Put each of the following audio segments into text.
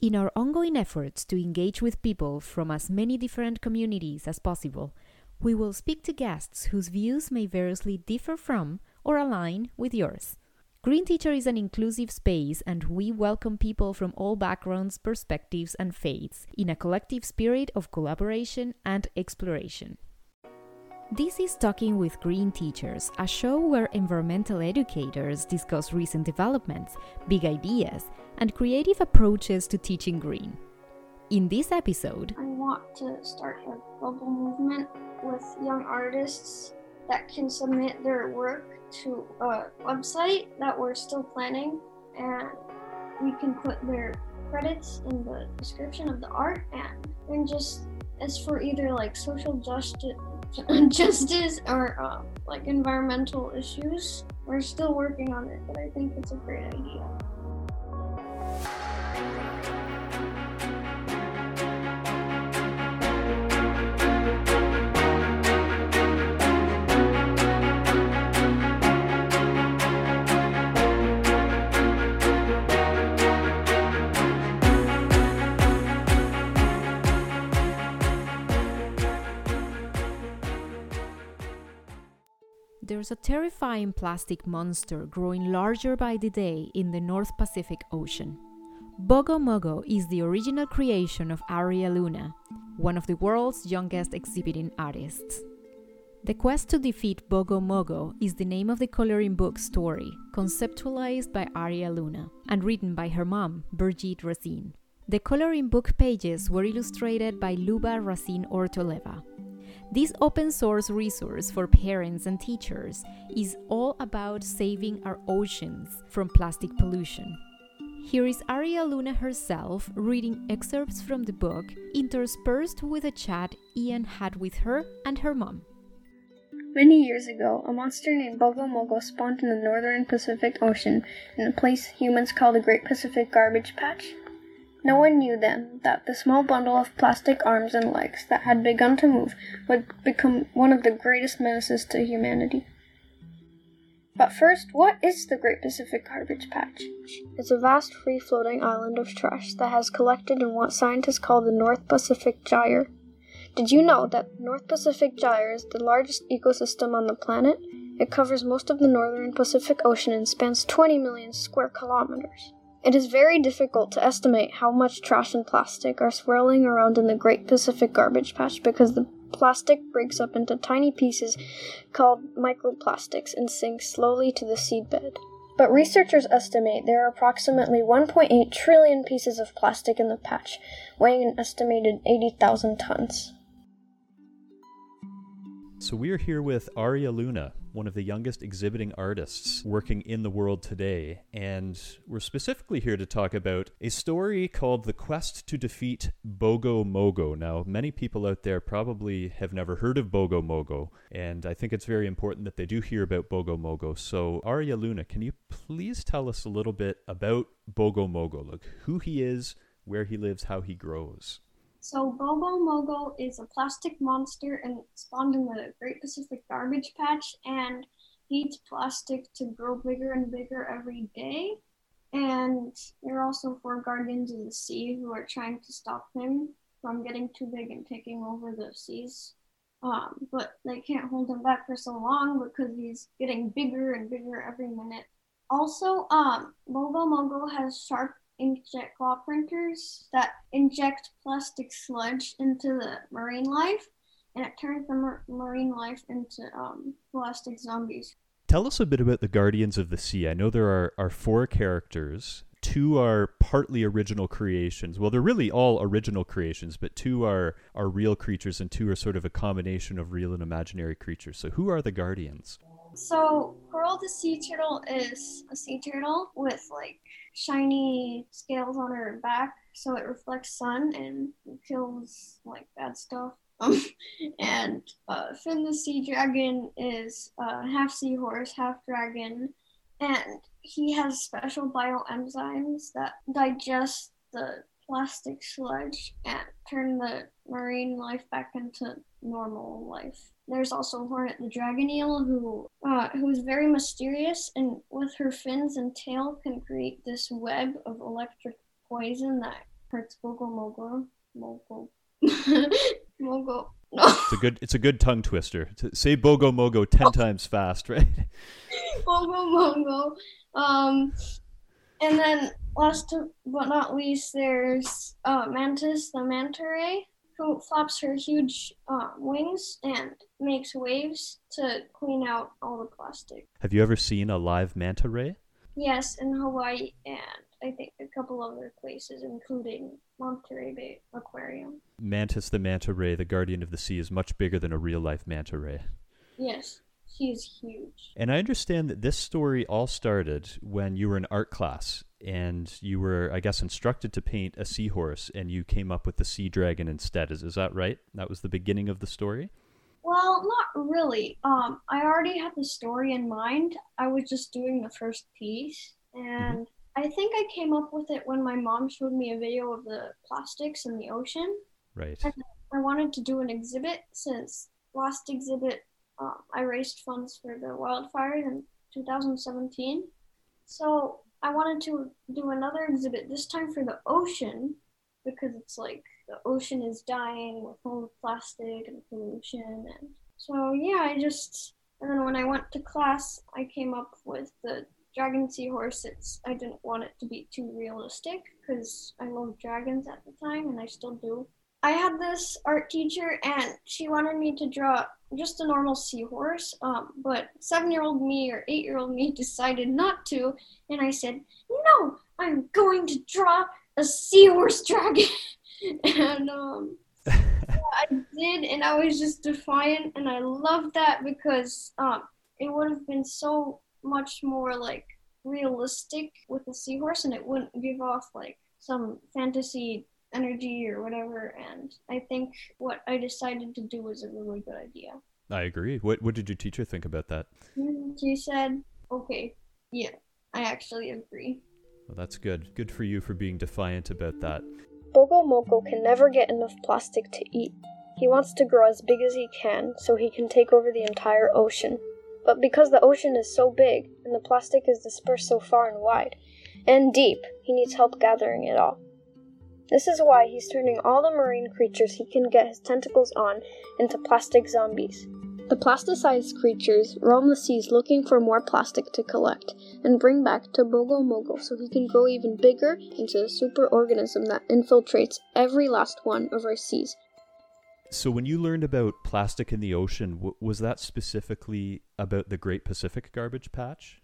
In our ongoing efforts to engage with people from as many different communities as possible, we will speak to guests whose views may variously differ from or align with yours. Green Teacher is an inclusive space, and we welcome people from all backgrounds, perspectives, and faiths in a collective spirit of collaboration and exploration. This is Talking with Green Teachers, a show where environmental educators discuss recent developments, big ideas, and creative approaches to teaching green. In this episode, I want to start a global movement with young artists that can submit their work to a website that we're still planning, and we can put their credits in the description of the art and then just as for either like social justice justice or um, like environmental issues. We're still working on it, but I think it's a great idea. There's a terrifying plastic monster growing larger by the day in the North Pacific Ocean. Bogo Mogo is the original creation of Aria Luna, one of the world's youngest exhibiting artists. The quest to defeat Bogo Mogo is the name of the coloring book story, conceptualized by Aria Luna and written by her mom, Brigitte Racine. The coloring book pages were illustrated by Luba Racine Ortoleva, this open source resource for parents and teachers is all about saving our oceans from plastic pollution. Here is Aria Luna herself reading excerpts from the book, interspersed with a chat Ian had with her and her mom. Many years ago, a monster named Bogo Mogo spawned in the northern Pacific Ocean in a place humans call the Great Pacific Garbage Patch. No one knew then that the small bundle of plastic arms and legs that had begun to move would become one of the greatest menaces to humanity. But first, what is the Great Pacific Garbage Patch? It's a vast free floating island of trash that has collected in what scientists call the North Pacific Gyre. Did you know that the North Pacific Gyre is the largest ecosystem on the planet? It covers most of the northern Pacific Ocean and spans 20 million square kilometers. It is very difficult to estimate how much trash and plastic are swirling around in the Great Pacific Garbage Patch because the plastic breaks up into tiny pieces called microplastics and sinks slowly to the seabed. But researchers estimate there are approximately 1.8 trillion pieces of plastic in the patch, weighing an estimated 80,000 tons. So we are here with Aria Luna, one of the youngest exhibiting artists working in the world today, and we're specifically here to talk about a story called The Quest to Defeat Bogo Mogo. Now, many people out there probably have never heard of Bogo Mogo, and I think it's very important that they do hear about Bogo Mogo. So, Aria Luna, can you please tell us a little bit about Bogo Mogo? Like who he is, where he lives, how he grows. So Bogo Mogo is a plastic monster and spawned in the Great Pacific Garbage Patch and eats plastic to grow bigger and bigger every day. And there are also four guardians of the sea who are trying to stop him from getting too big and taking over the seas. Um, but they can't hold him back for so long because he's getting bigger and bigger every minute. Also, um, Bogo Mogo has sharp inkjet claw printers that inject plastic sludge into the marine life, and it turns the mar- marine life into um, plastic zombies. Tell us a bit about the Guardians of the Sea. I know there are, are four characters. Two are partly original creations. Well, they're really all original creations, but two are, are real creatures and two are sort of a combination of real and imaginary creatures. So, who are the Guardians? So, Coral the sea turtle is a sea turtle with like shiny scales on her back, so it reflects sun and kills like bad stuff. And uh, Finn the sea dragon is uh, half seahorse, half dragon, and he has special bioenzymes that digest the plastic sludge and turn the marine life back into normal life. There's also Hornet the dragon eel, who uh, who is very mysterious, and with her fins and tail can create this web of electric poison that hurts Bogo Mogo. Mogo. Mogo. No. It's a good it's a good tongue twister. Say bogo mogo ten times fast, right? Mogo Mogo. Um, and then last but not least, there's uh, Mantis, the manta ray, who flaps her huge uh, wings and makes waves to clean out all the plastic. Have you ever seen a live manta ray? Yes, in Hawaii and I think a couple other places, including Monterey Bay Aquarium. Mantis the manta ray, the guardian of the sea, is much bigger than a real life manta ray. Yes, she is huge. And I understand that this story all started when you were in art class and you were, I guess, instructed to paint a seahorse and you came up with the sea dragon instead. Is, is that right? That was the beginning of the story? Well, not really. Um, I already had the story in mind. I was just doing the first piece, and I think I came up with it when my mom showed me a video of the plastics in the ocean. Right. And I wanted to do an exhibit since last exhibit um, I raised funds for the wildfires in 2017. So I wanted to do another exhibit this time for the ocean because it's like the ocean is dying with all the plastic and pollution and so yeah I just and then when I went to class I came up with the dragon seahorse. It's I didn't want it to be too realistic because I love dragons at the time and I still do. I had this art teacher, and she wanted me to draw just a normal seahorse. Um, but seven-year-old me or eight-year-old me decided not to, and I said, "No, I'm going to draw a seahorse dragon." and um, I did, and I was just defiant, and I loved that because um, it would have been so much more like realistic with a seahorse, and it wouldn't give off like some fantasy energy or whatever. And I think what I decided to do was a really good idea. I agree. What What did your teacher think about that? Mm, she said, "Okay, yeah, I actually agree." Well, that's good. Good for you for being defiant about that. Bogo Mogo can never get enough plastic to eat. He wants to grow as big as he can so he can take over the entire ocean. But because the ocean is so big and the plastic is dispersed so far and wide and deep, he needs help gathering it all. This is why he's turning all the marine creatures he can get his tentacles on into plastic zombies. The plasticized creatures roam the seas looking for more plastic to collect and bring back to Bogo Mogo so he can grow even bigger into a super organism that infiltrates every last one of our seas. So, when you learned about plastic in the ocean, w- was that specifically about the Great Pacific Garbage Patch?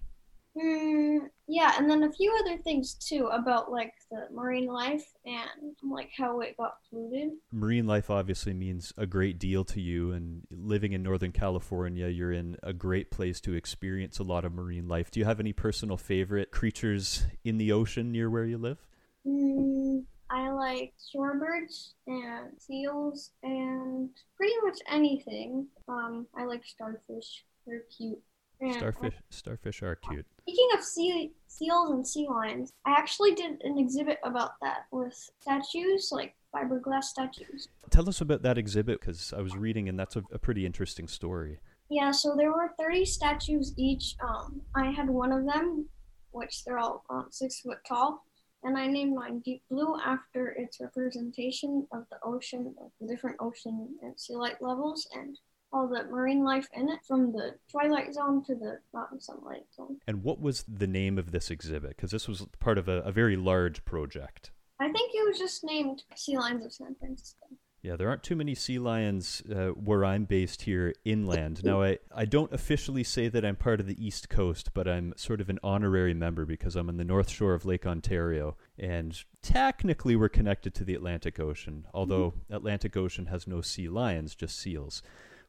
Mm, yeah, and then a few other things too about like the marine life and like how it got polluted. Marine life obviously means a great deal to you, and living in Northern California, you're in a great place to experience a lot of marine life. Do you have any personal favorite creatures in the ocean near where you live? Mm, I like shorebirds and seals and pretty much anything. Um, I like starfish. They're cute. And, Starfish, starfish are cute. Speaking of sea seals and sea lions, I actually did an exhibit about that with statues, like fiberglass statues. Tell us about that exhibit because I was reading, and that's a, a pretty interesting story. Yeah, so there were 30 statues each. Um, I had one of them, which they're all um, six foot tall, and I named mine Deep Blue after its representation of the ocean, of the different ocean and sea light levels, and all the marine life in it, from the twilight zone to the mountain sunlight zone. And what was the name of this exhibit? Because this was part of a, a very large project. I think it was just named Sea Lions of San Francisco. Yeah, there aren't too many sea lions uh, where I'm based here inland. Now, I, I don't officially say that I'm part of the East Coast, but I'm sort of an honorary member because I'm on the north shore of Lake Ontario. And technically, we're connected to the Atlantic Ocean, although Atlantic Ocean has no sea lions, just seals.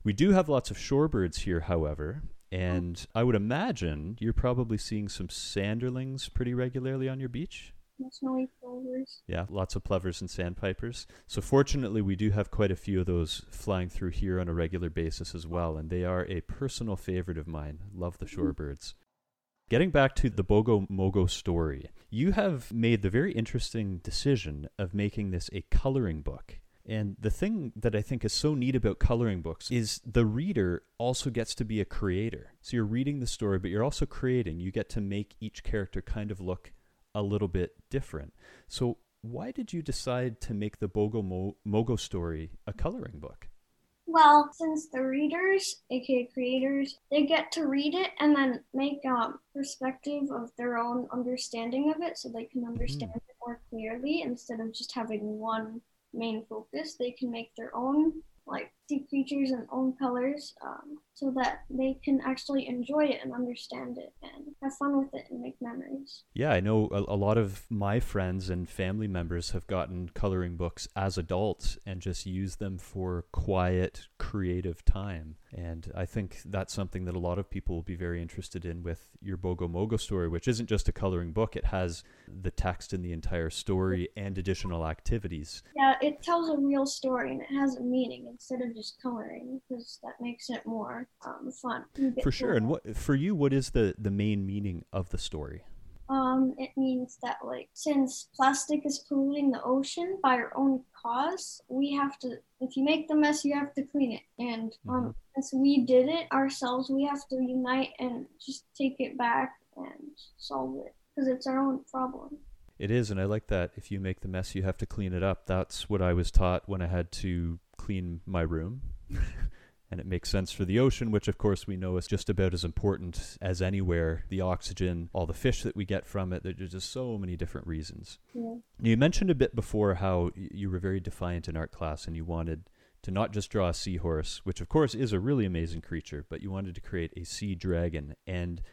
We do have lots of shorebirds here, however, and I would imagine you're probably seeing some sanderlings pretty regularly on your beach. Snowy plovers. Yeah, lots of plovers and sandpipers. So fortunately, we do have quite a few of those flying through here on a regular basis as well, and they are a personal favorite of mine. Love the mm-hmm. shorebirds. Getting back to the Bogo Mogo story, you have made the very interesting decision of making this a coloring book. And the thing that I think is so neat about coloring books is the reader also gets to be a creator. So you're reading the story, but you're also creating. You get to make each character kind of look a little bit different. So, why did you decide to make the Bogo Mo- Mogo story a coloring book? Well, since the readers, aka creators, they get to read it and then make a perspective of their own understanding of it so they can understand mm. it more clearly instead of just having one main focus. They can make their own like see creatures in own colors um, so that they can actually enjoy it and understand it and have fun with it and make memories. Yeah, I know a, a, lot of my friends and family members have gotten coloring books as adults and just use them for quiet, creative time. And I think that's something that a lot of people will be very interested in with your Bogo Mogo story, which isn't just a coloring book. It has the text in the entire story and additional activities. Yeah, it tells a real story and it has a meaning instead of just coloring because that makes it more um, fun. For sure. And what for you, what is the, the main meaning of the story? Um, it means that like since plastic is polluting the ocean by our own cause, we have to. If you make the mess, you have to clean it. And um, mm-hmm. since we did it ourselves, we have to unite and just take it back and solve it because it's our own problem. It is, and I like that. If you make the mess, you have to clean it up. That's what I was taught when I had to clean my room. and it makes sense for the ocean, which of course we know is just about as important as anywhere. The oxygen, all the fish that we get from it, there's just so many different reasons. Yeah. You mentioned a bit before how you were very defiant in art class and you wanted to not just draw a seahorse, which of course is a really amazing creature, but you wanted to create a sea dragon. And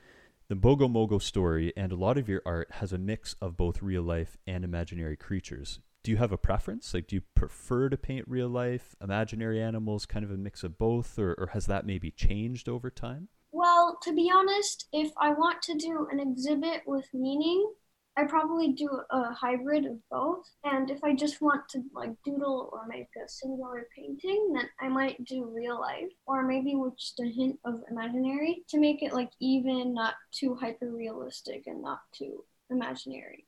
the Bogo Mogo story and a lot of your art has a mix of both real life and imaginary creatures do you have a preference? Like, do you prefer to paint real life, imaginary animals, kind of a mix of both, or, or has that maybe changed over time? Well, to be honest, if I want to do an exhibit with meaning, I probably do a hybrid of both. And if I just want to like doodle or make a singular painting, then I might do real life or maybe with just a hint of imaginary to make it like even, not too hyper realistic and not too imaginary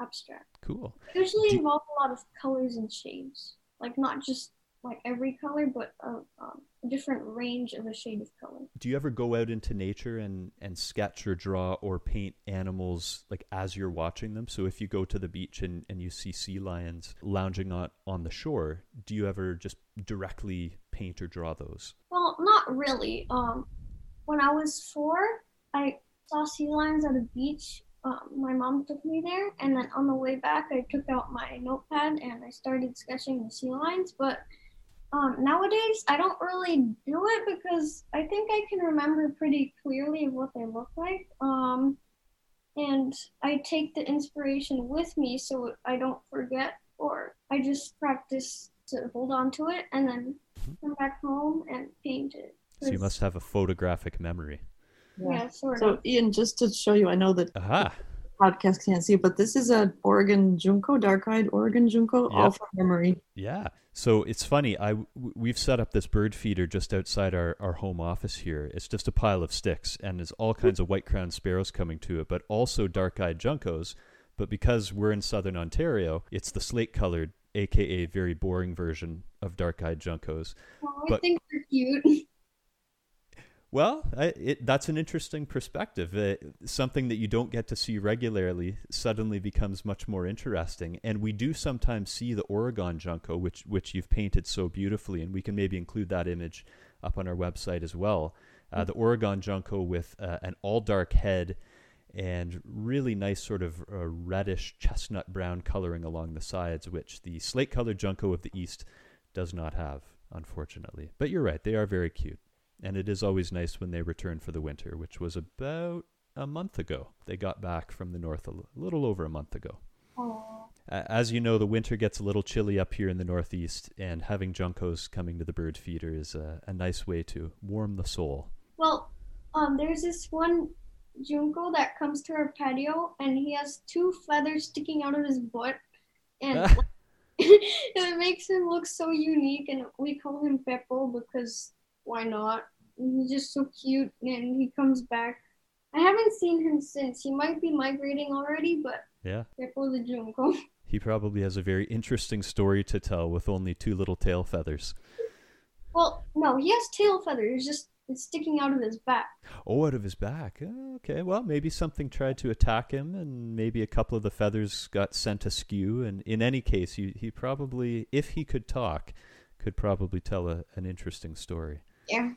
abstract. Cool. usually Do involve a lot of colors and shades, like not just like every color, but a, um, a, different range of a shade of color. Do you ever go out into nature and and sketch or draw or paint animals like as you're watching them? So if you go to the beach and, and you see sea lions lounging on on the shore, do you ever just directly paint or draw those? Well, not really. Um, when I was four, I saw sea lions at a beach um, my mom took me there, and then on the way back, I took out my notepad and I started sketching the sea lines. But um, nowadays, I don't really do it because I think I can remember pretty clearly what they look like. Um, and I take the inspiration with me so I don't forget, or I just practice to hold on to it and then come back home and paint it. So you must have a photographic memory. Yeah, yeah sort so. Ian, just to show you, I know that Aha. podcast can't see, but this is a Oregon Junco, dark-eyed Oregon Junco, yep. all from memory. Yeah. So it's funny. I we've set up this bird feeder just outside our, our home office here. It's just a pile of sticks, and there's all kinds of white-crowned sparrows coming to it, but also dark-eyed juncos. But because we're in southern Ontario, it's the slate-colored, aka very boring version of dark-eyed juncos. Oh, I but, think they're cute. Well, I, it, that's an interesting perspective. Uh, something that you don't get to see regularly suddenly becomes much more interesting. And we do sometimes see the Oregon Junco, which which you've painted so beautifully, and we can maybe include that image up on our website as well. Uh, the Oregon Junco with uh, an all dark head and really nice sort of uh, reddish chestnut brown coloring along the sides, which the slate colored Junco of the East does not have, unfortunately. But you're right, they are very cute and it is always nice when they return for the winter, which was about a month ago. They got back from the north a little over a month ago. Aww. As you know, the winter gets a little chilly up here in the northeast, and having juncos coming to the bird feeder is a, a nice way to warm the soul. Well, um, there's this one junco that comes to our patio, and he has two feathers sticking out of his butt, and it makes him look so unique. And we call him Peppo because why not? He's just so cute, and he comes back. I haven't seen him since. He might be migrating already, but yeah, careful the junco. He probably has a very interesting story to tell with only two little tail feathers. Well, no, he has tail feathers. Just It's sticking out of his back. Oh, out of his back. Oh, okay, well, maybe something tried to attack him, and maybe a couple of the feathers got sent askew. And in any case, he, he probably, if he could talk, could probably tell a, an interesting story. Yeah.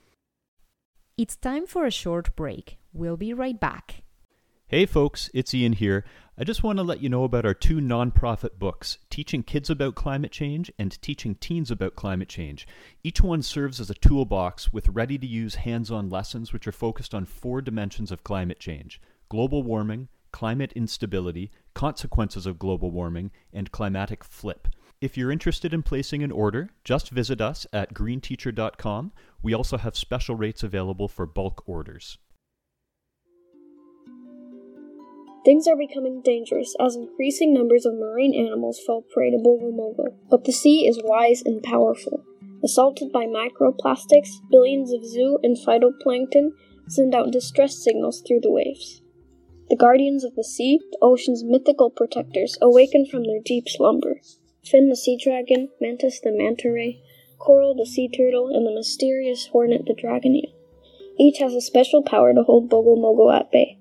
It's time for a short break. We'll be right back. Hey folks, it's Ian here. I just want to let you know about our two nonprofit books, Teaching Kids About Climate Change and Teaching Teens About Climate Change. Each one serves as a toolbox with ready to use hands on lessons which are focused on four dimensions of climate change global warming, climate instability, consequences of global warming, and climatic flip. If you're interested in placing an order, just visit us at greenteacher.com. We also have special rates available for bulk orders. Things are becoming dangerous as increasing numbers of marine animals fall prey to Bogomogo. But the sea is wise and powerful. Assaulted by microplastics, billions of zoo and phytoplankton send out distress signals through the waves. The guardians of the sea, the ocean's mythical protectors, awaken from their deep slumber. Finn the sea dragon, Mantis the manta ray, Coral the sea turtle, and the mysterious hornet the dragon eel. Each has a special power to hold Bogomogo at bay.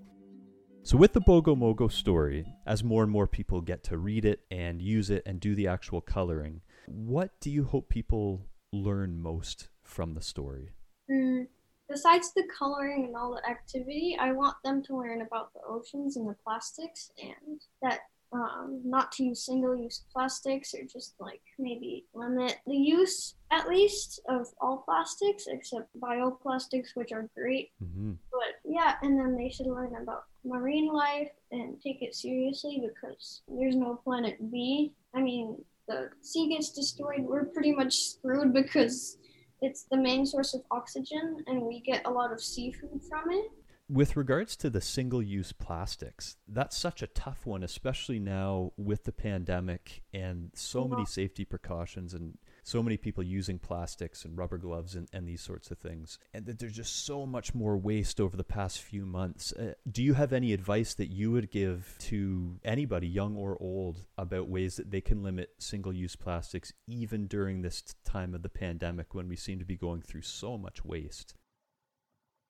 So, with the Bogomogo story, as more and more people get to read it and use it and do the actual coloring, what do you hope people learn most from the story? Mm, besides the coloring and all the activity, I want them to learn about the oceans and the plastics and that um, not to use single use plastics or just like maybe limit the use at least of all plastics except bioplastics, which are great. Mm-hmm. But yeah, and then they should learn about marine life and take it seriously because there's no planet B. I mean, the sea gets destroyed, we're pretty much screwed because it's the main source of oxygen and we get a lot of seafood from it. With regards to the single use plastics, that's such a tough one, especially now with the pandemic and so many safety precautions and so many people using plastics and rubber gloves and, and these sorts of things. And that there's just so much more waste over the past few months. Uh, do you have any advice that you would give to anybody, young or old, about ways that they can limit single use plastics even during this time of the pandemic when we seem to be going through so much waste?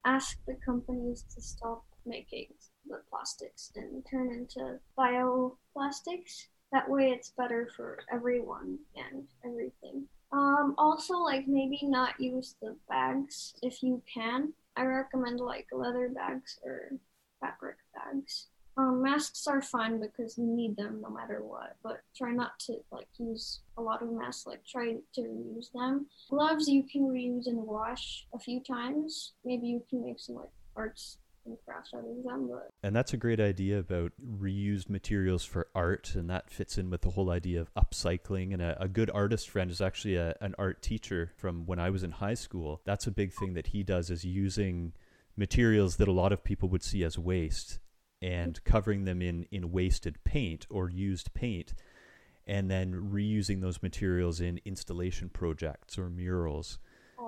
Ask the companies to stop making the plastics and turn into bioplastics. That way it's better for everyone and everything. Um, also, like maybe not use the bags if you can. I recommend like leather bags or fabric bags. Um, masks are fine because you need them no matter what, but try not to like use a lot of masks. Like try to reuse them. Gloves you can reuse and wash a few times. Maybe you can make some like arts and crafts out of them. But And that's a great idea about reused materials for art, and that fits in with the whole idea of upcycling. And a, a good artist friend is actually a, an art teacher from when I was in high school. That's a big thing that he does is using materials that a lot of people would see as waste and covering them in, in wasted paint or used paint and then reusing those materials in installation projects or murals.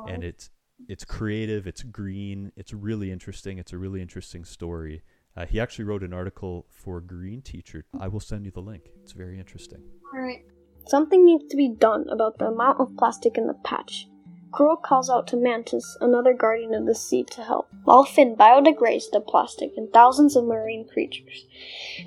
And it's it's creative it's green it's really interesting it's a really interesting story. Uh, he actually wrote an article for green teacher. I will send you the link. It's very interesting. All right. Something needs to be done about the amount of plastic in the patch. Coral calls out to Mantis, another guardian of the sea, to help, while Finn biodegrades the plastic in thousands of marine creatures.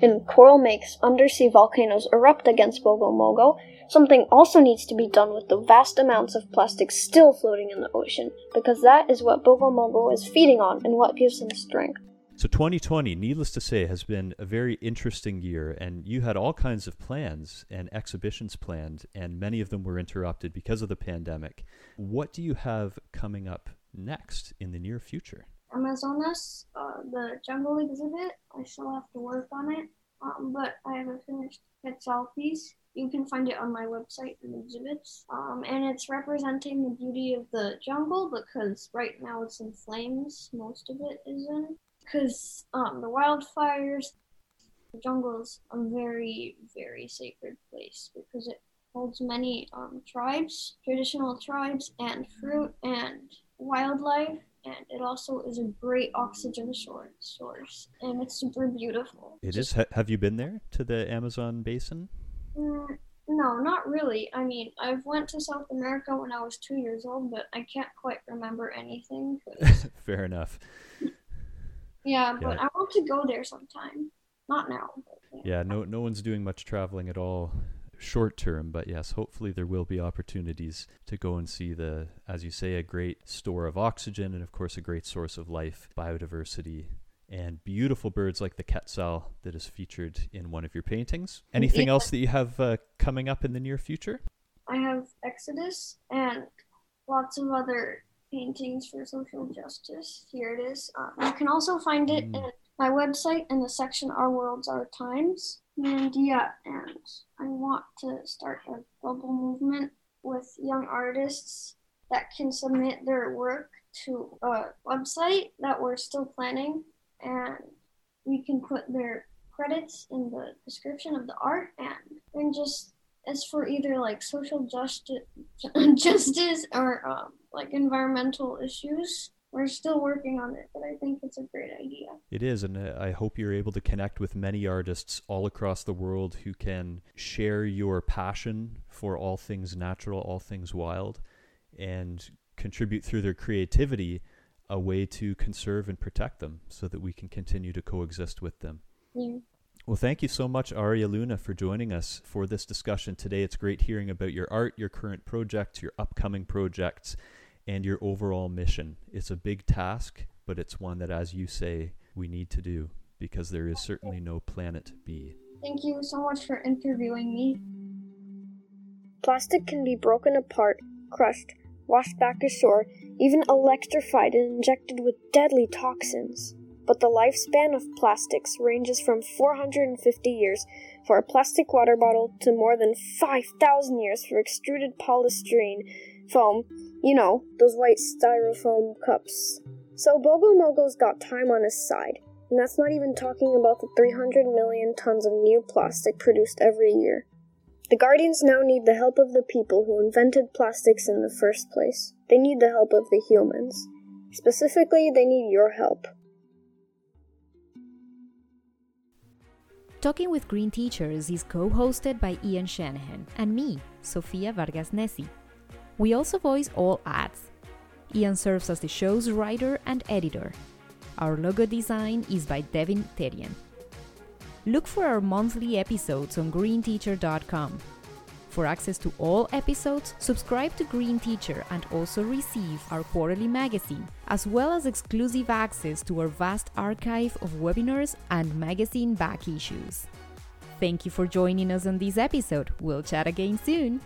And Coral makes undersea volcanoes erupt against Bogomogo. Something also needs to be done with the vast amounts of plastic still floating in the ocean, because that is what Bogomogo is feeding on and what gives him strength. So 2020, needless to say, has been a very interesting year, and you had all kinds of plans and exhibitions planned, and many of them were interrupted because of the pandemic. What do you have coming up next in the near future? Amazonas, uh, the jungle exhibit. I still have to work on it, um, but I have a finished Quetzal piece. You can find it on my website in exhibits. Um, and it's representing the beauty of the jungle because right now it's in flames, most of it is in. Because um, the wildfires, the jungle is a very, very sacred place because it holds many um, tribes, traditional tribes, and fruit and wildlife and it also is a great oxygen source, and it's super beautiful. It is. Have you been there to the Amazon basin? Mm, No, not really. I mean, I've went to South America when I was two years old, but I can't quite remember anything. 'cause- Fair enough. Yeah, but Yeah. I want to go there sometime. Not now. Yeah. Yeah, no no one's doing much traveling at all short term, but yes, hopefully there will be opportunities to go and see the as you say a great store of oxygen and of course a great source of life, biodiversity and beautiful birds like the quetzal that is featured in one of your paintings. Anything Yeah. else that you have uh, coming up in the near future? I have Exodus and lots of other paintings for social justice. Here it is. Um, you can also find it Mm. in my website in the section Our Worlds, Our Times. And yeah, and I want to start a global movement with young artists that can submit their work to a website that we're still planning. And we can put their credits in the description of the art and then just as for either like social justice justice or um, like environmental issues we're still working on it but i think it's a great idea It is, and uh, I hope you're able to connect with many artists all across the world who can share your passion for all things natural, all things wild, and contribute through their creativity a way to conserve and protect them so that we can continue to coexist with them. yeah. Well, thank you so much, Aria Luna, for joining us for this discussion today. It's great hearing about your art, your current projects, your upcoming projects, and your overall mission. It's a big task, but it's one that, as you say, we need to do because there is certainly no planet B. thank you so much for interviewing me plastic can be broken apart crushed washed back ashore even electrified and injected with deadly toxins but the lifespan of plastics ranges from 450 years for a plastic water bottle to more than 5,000 years for extruded polystyrene foam. You know, those white styrofoam cups. So Bogo Mogo's got time on his side. And that's not even talking about the 300 million tons of new plastic produced every year. The Guardians now need the help of the people who invented plastics in the first place. They need the help of the humans. Specifically, they need your help. Talking with Green Teachers is co hosted by Ian Shanahan and me, Sofia Vargas Nesi. We also voice all ads. Ian serves as the show's writer and editor. Our logo design is by Devin Terian. Look for our monthly episodes on greenteacher.com. For access to all episodes, subscribe to Green Teacher and also receive our quarterly magazine, as well as exclusive access to our vast archive of webinars and magazine back issues. Thank you for joining us on this episode. We'll chat again soon.